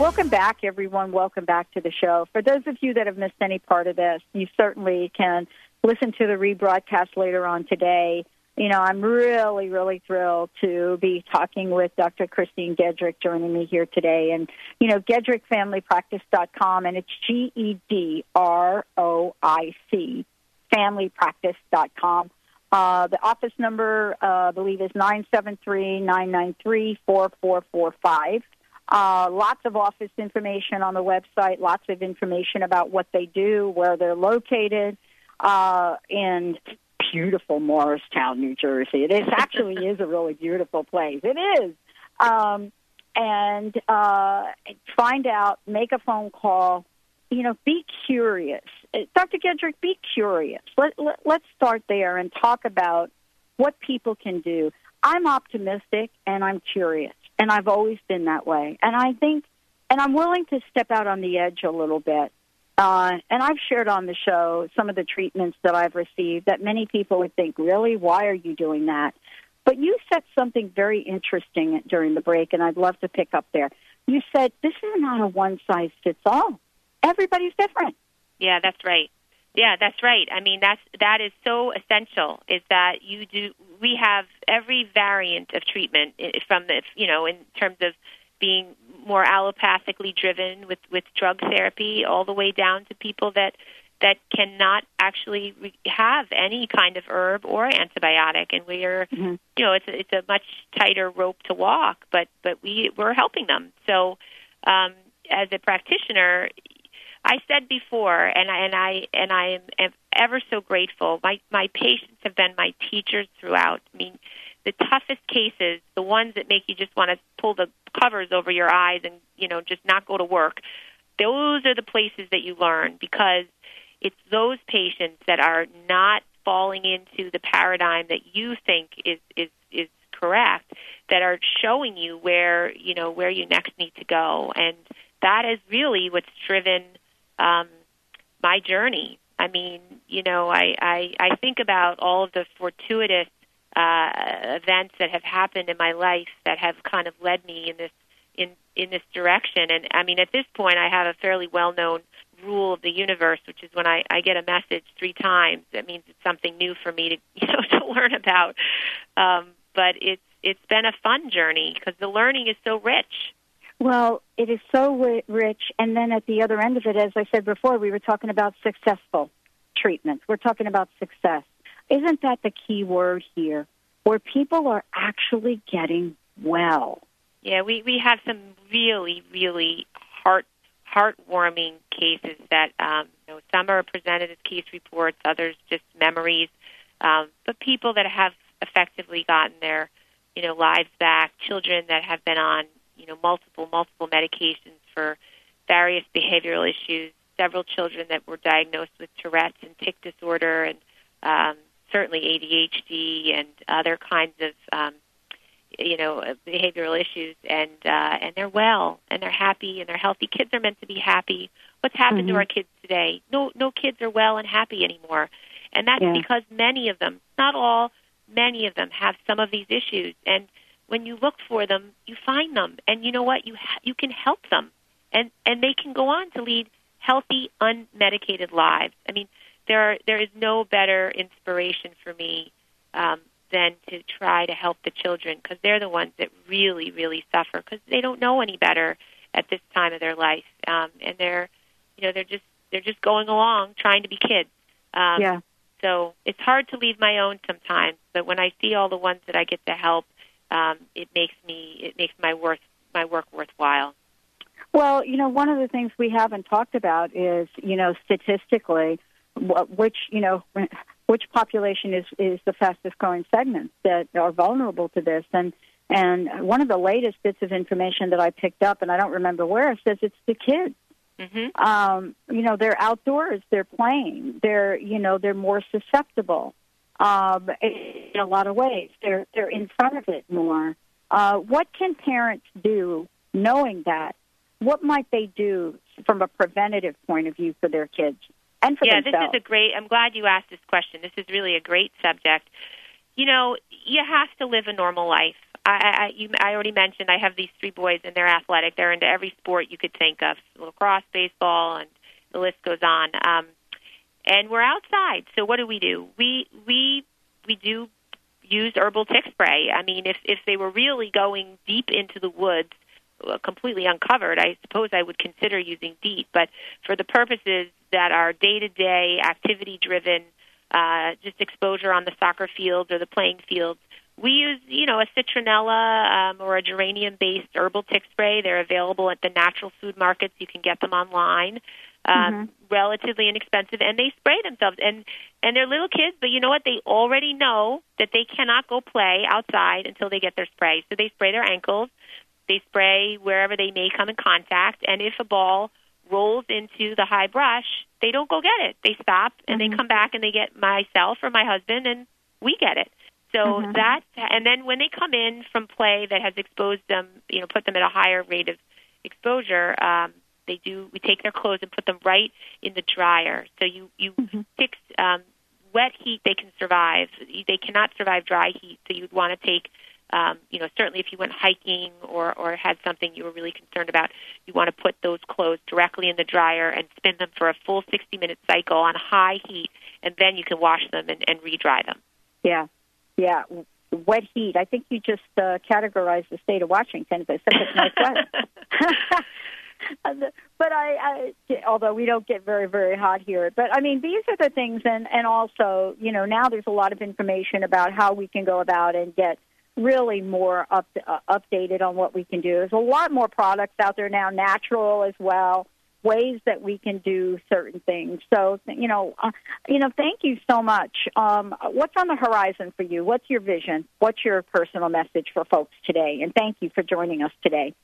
Welcome back, everyone. Welcome back to the show. For those of you that have missed any part of this, you certainly can listen to the rebroadcast later on today. You know, I'm really, really thrilled to be talking with Dr. Kristine Gedroic joining me here today. And, you know, GedroicFamilyPractice.com, and it's G E D R O I C, FamilyPractice.com. Uh, the office number, uh, I believe, is 973 993 4445. Uh, lots of office information on the website, lots of information about what they do, where they're located, uh, in beautiful Morristown, New Jersey. It is actually is a really beautiful place. It is. Um, and uh, find out, make a phone call. You know, be curious. Uh, Dr. Gedroic, be curious. Let, let, let's start there and talk about what people can do. I'm optimistic and I'm curious, and I've always been that way. And I think, and I'm willing to step out on the edge a little bit. Uh, and I've shared on the show some of the treatments that I've received that many people would think, really, why are you doing that? But you said something very interesting during the break, and I'd love to pick up there. You said, this is not a one size fits all. Everybody's different. Yeah, that's right. Yeah, that's right. I mean, that's that is so essential. Is that you do? We have every variant of treatment from the you know in terms of being more allopathically driven with with drug therapy, all the way down to people that that cannot actually re- have any kind of herb or antibiotic, and we are you know it's a, it's a much tighter rope to walk, but but we we're helping them. So um, as a practitioner, I said before, and I and I and I am, ever so grateful. My my patients have been my teachers throughout. I mean, the toughest cases, the ones that make you just want to pull the covers over your eyes and you know just not go to work. Those are the places that you learn because it's those patients that are not falling into the paradigm that you think is is is correct that are showing you where you know where you next need to go and that is really what's driven um, my journey. I mean, you know, I, I, I think about all of the fortuitous uh, events that have happened in my life that have kind of led me in this in in this direction. And I mean, at this point, I have a fairly well known rule of the universe, which is when I, I get a message three times, that means it's something new for me to [LAUGHS] you know to learn about. Um, but it's it's been a fun journey because the learning is so rich. Well, it is so rich. And then at the other end of it, as I said before, we were talking about successful treatments. We're talking about success. Isn't that the key word here? Where people are actually getting well. Yeah, we we have some really really heart heartwarming cases that um, you know some are presented as case reports, others just memories. Um, but people that have effectively gotten their you know lives back, children that have been on you know multiple multiple medications for various behavioral issues, several children that were diagnosed with Tourette's and tic disorder, and um, certainly ADHD and other kinds of um, you know behavioral issues, and uh, and they're well and they're happy and they're healthy. Kids are meant to be happy. What's happened to Mhm. our kids today? No, no kids are well and happy anymore, and that's Yeah. because many of them, not all, many of them have some of these issues. And when you look for them, you find them, and you know what? You ha- you can help them, and and they can go on to lead healthy, unmedicated lives. I mean, there are, there is no better inspiration for me um, than to try to help the children because they're the ones that really, really suffer because they don't know any better at this time of their life, um, and they're, you know, they're just they're just going along trying to be kids. Um, Yeah. So it's hard to leave my own sometimes, but when I see all the ones that I get to help, um, it makes me it makes my worth my work worthwhile. Well, you know, one of the things we haven't talked about is, you know, statistically, which, you know, which population is is the fastest growing segments that are vulnerable to this and and one of the latest bits of information that I picked up, and I don't remember where, says it's the kids. Mm-hmm. Um, you know, they're outdoors, they're playing, they're you know they're more susceptible um, in a lot of ways. They're they're in front of it more. Uh, what can parents do, knowing that? What might they do from a preventative point of view for their kids and for yeah, themselves? Yeah, this is a great. I'm glad you asked this question. This is really a great subject. You know, you have to live a normal life. I, I, you, I already mentioned I have these three boys, and they're athletic. They're into every sport you could think of: lacrosse, baseball, and the list goes on. Um, and we're outside, so what do we do? We we we do use herbal tick spray. I mean, if if they were really going deep into the woods, uh, completely uncovered, I suppose I would consider using DEET. But for the purposes that are day to day, activity driven, uh, just exposure on the soccer fields or the playing fields, we use, you know, a citronella um, or a geranium-based herbal tick spray. They're available at the natural food markets. You can get them online, um, Mm-hmm. relatively inexpensive, and they spray themselves. And and they're little kids, but you know what? They already know that they cannot go play outside until they get their spray. So they spray their ankles, they spray wherever they may come in contact, and if a ball rolls into the high brush, they don't go get it. They stop and they come back and they get myself or my husband, and we get it. So Mhm. that, and then when they come in from play that has exposed them, you know, put them at a higher rate of exposure, um, they do. We take their clothes and put them right in the dryer. So you you fix um, wet heat. They can survive. They cannot survive dry heat. So you'd want to take. Um, you know, certainly if you went hiking or, or had something you were really concerned about, you want to put those clothes directly in the dryer and spin them for a full 60 minute cycle on high heat, and then you can wash them and, and re-dry them. Yeah, yeah. Wet heat. I think you just uh, categorized the state of Washington as such a [LAUGHS] weather. but I, I, although we don't get very, very hot here, but I mean, these are the things, and and also, you know, now there's a lot of information about how we can go about and get really more up uh, updated on what we can do. There's a lot more products out there now, natural as well, ways that we can do certain things. So, you know, uh, you know, thank you so much. Um, what's on the horizon for you? What's your vision? What's your personal message for folks today? And thank you for joining us today.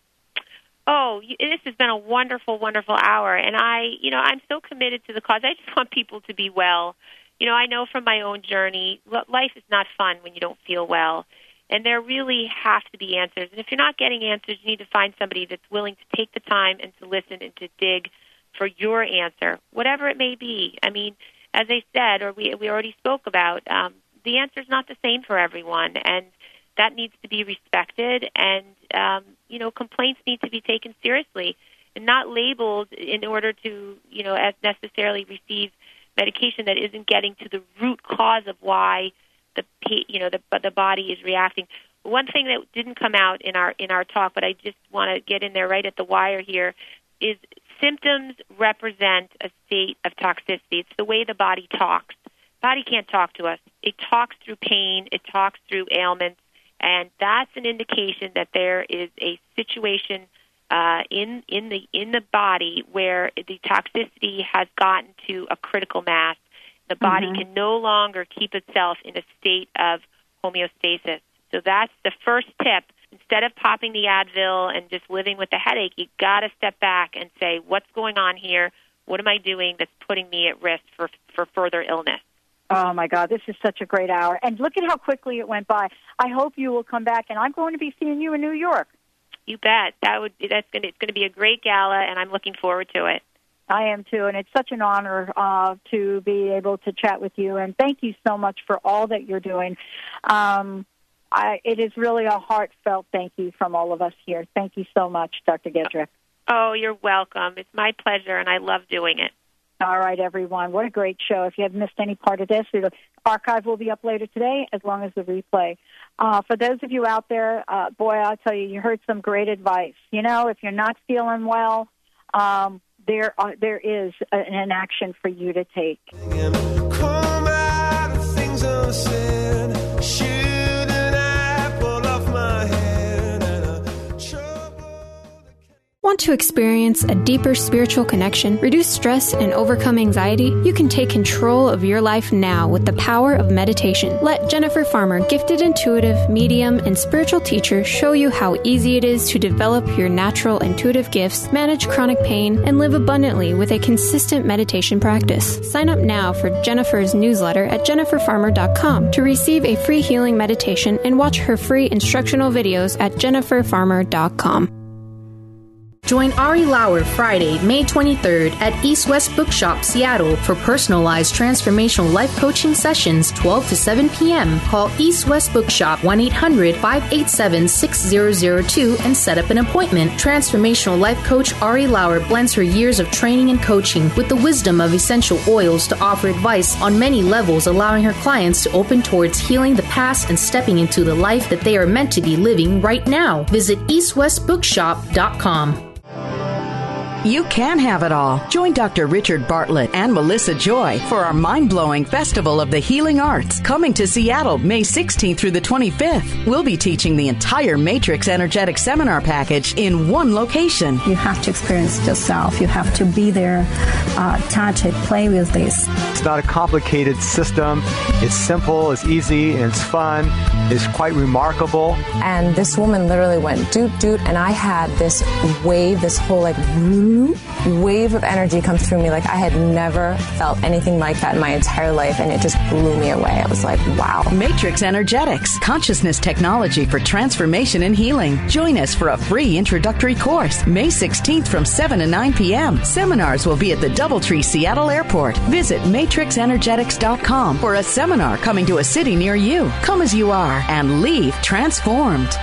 Oh, this has been a wonderful, wonderful hour, and I, you know, I'm so committed to the cause. I just [LAUGHS] want people to be well. You know, I know from my own journey, life is not fun when you don't feel well, and there really have to be answers. And if you're not getting answers, you need to find somebody that's willing to take the time and to listen and to dig for your answer, whatever it may be. I mean, as I said, or we we already spoke about, um, the answer is not the same for everyone, and that needs to be respected. And um, you know, complaints need to be taken seriously and not labeled in order to you know as necessarily receive medication that isn't getting to the root cause of why the you know the the body is reacting. One thing that didn't come out in our in our talk, but I just want to get in there right at the wire here, is symptoms represent a state of toxicity. It's the way the body talks. Body can't talk to us. It talks through pain. It talks through ailments, and that's an indication that there is a situation uh, in in the in the body where the toxicity has gotten to a critical mass. The body Mhm. can no longer keep itself in a state of homeostasis. So that's the first tip. Instead of popping the Advil and just living with the headache, you got to step back and say, "What's going on here? What am I doing that's putting me at risk for for further illness?" Oh my God, this is such a great hour. And look at how quickly it went by. I hope you will come back, and I'm going to be seeing you in New York. You bet. That would that's going to it's going to be a great gala, and I'm looking forward to it. I am too, and it's such an honor uh, to be able to chat with you. And thank you so much for all that you're doing. Um, I, it is really a heartfelt thank you from all of us here. Thank you so much, Dr. Gedroic. Oh, you're welcome. It's my pleasure, and I love doing it. All right, everyone. What a great show. If you have missed any part of this, the archive will be up later today as long as the replay. Uh, for those of you out there, uh, boy, I'll tell you, you heard some great advice. You know, if you're not feeling well, um, there, are, there is an action for you to take. Want to experience a deeper spiritual connection, reduce stress, and overcome anxiety? You can take control of your life now with the power of meditation. Let Jennifer Farmer, gifted intuitive, medium, and spiritual teacher, show you how easy it is to develop your natural intuitive gifts, manage chronic pain, and live abundantly with a consistent meditation practice. Sign up now for Jennifer's newsletter at jenniferfarmer.com to receive a free healing meditation and watch her free instructional videos at jenniferfarmer.com. Join Ari Lauer Friday, May 23rd at East West Bookshop, Seattle for personalized transformational life coaching sessions 12 to 7 p.m. Call East West Bookshop 1 800 587 6002 and set up an appointment. Transformational life coach Ari Lauer blends her years of training and coaching with the wisdom of essential oils to offer advice on many levels, allowing her clients to open towards healing the past and stepping into the life that they are meant to be living right now. Visit eastwestbookshop.com. You can have it all. Join Dr. Richard Bartlett and Melissa Joy for our mind blowing Festival of the Healing Arts coming to Seattle May 16th through the 25th. We'll be teaching the entire Matrix Energetic Seminar package in one location. You have to experience it yourself. You have to be there, uh, touch it, play with this. It's not a complicated system. It's simple, it's easy, and it's fun. It's quite remarkable. And this woman literally went doot doot, and I had this wave, this whole like wave of energy comes through me. Like I had never felt anything like that in my entire life, and it just blew me away. I was like, wow. Matrix Energetics, consciousness technology for transformation and healing. Join us for a free introductory course May 16th from 7 to 9 p.m. Seminars will be at the Doubletree Seattle Airport. Visit matrixenergetics.com for a seminar coming to a city near you. Come as you are and leave transformed.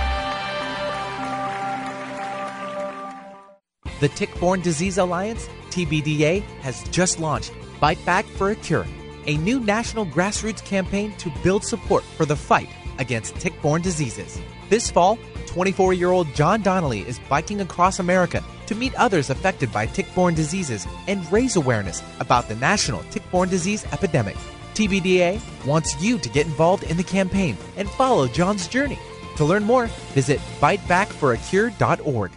The Tick-Borne Disease Alliance, TBDA, has just launched Bite Back for a Cure, a new national grassroots campaign to build support for the fight against tick-borne diseases. This fall, 24-year-old John Donnelly is biking across America to meet others affected by tick-borne diseases and raise awareness about the national tick-borne disease epidemic. TBDA wants you to get involved in the campaign and follow John's journey. To learn more, visit bitebackforacure.org.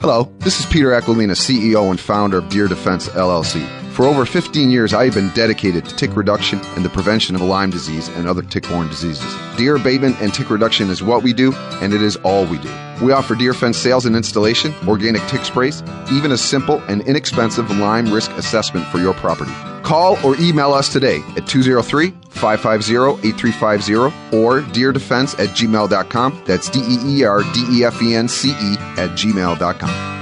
Hello, this is Peter Aquilina, CEO and founder of Deer Defense LLC. For over 15 years, I have been dedicated to tick reduction and the prevention of Lyme disease and other tick-borne diseases. Deer abatement and tick reduction is what we do, and it is all we do. We offer deer fence sales and installation, organic tick sprays, even a simple and inexpensive Lyme risk assessment for your property. Call or email us today at 203 550 8350 or deerdefense at gmail.com. That's D E E R D E F E N C E at gmail.com.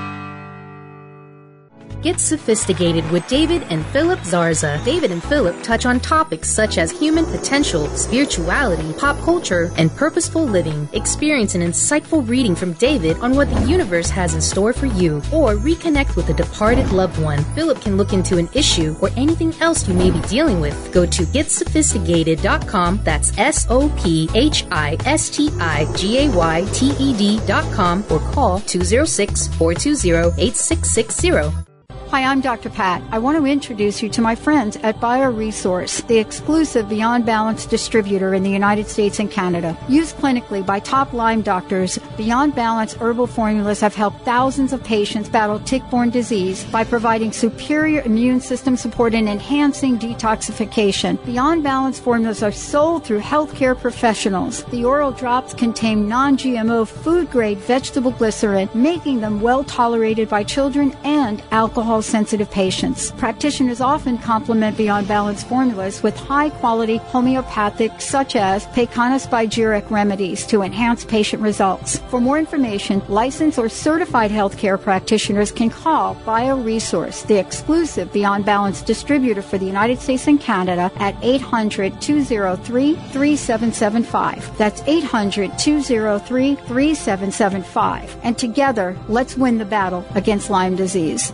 Get sophisticated with David and Philip Zarza. David and Philip touch on topics such as human potential, spirituality, pop culture, and purposeful living. Experience an insightful reading from David on what the universe has in store for you, or reconnect with a departed loved one. Philip can look into an issue or anything else you may be dealing with. Go to getsophisticated.com. That's S O P H I S T I G A Y T E D.com or call 206 420 8660. Hi, I'm Dr. Pat. I want to introduce you to my friends at BioResource, the exclusive Beyond Balance distributor in the United States and Canada. Used clinically by top Lyme doctors, Beyond Balance herbal formulas have helped thousands of patients battle tick-borne disease by providing superior immune system support and enhancing detoxification. Beyond Balance formulas are sold through healthcare professionals. The oral drops contain non-GMO food-grade vegetable glycerin, making them well tolerated by children and alcohol sensitive patients. Practitioners often complement Beyond Balance formulas with high quality homeopathic, such as Pekana spagyric remedies to enhance patient results. For more information, licensed or certified healthcare practitioners can call BioResource, the exclusive Beyond Balance distributor for the United States and Canada, at 800 203 3775. That's 800 203 3775. And together, let's win the battle against Lyme disease.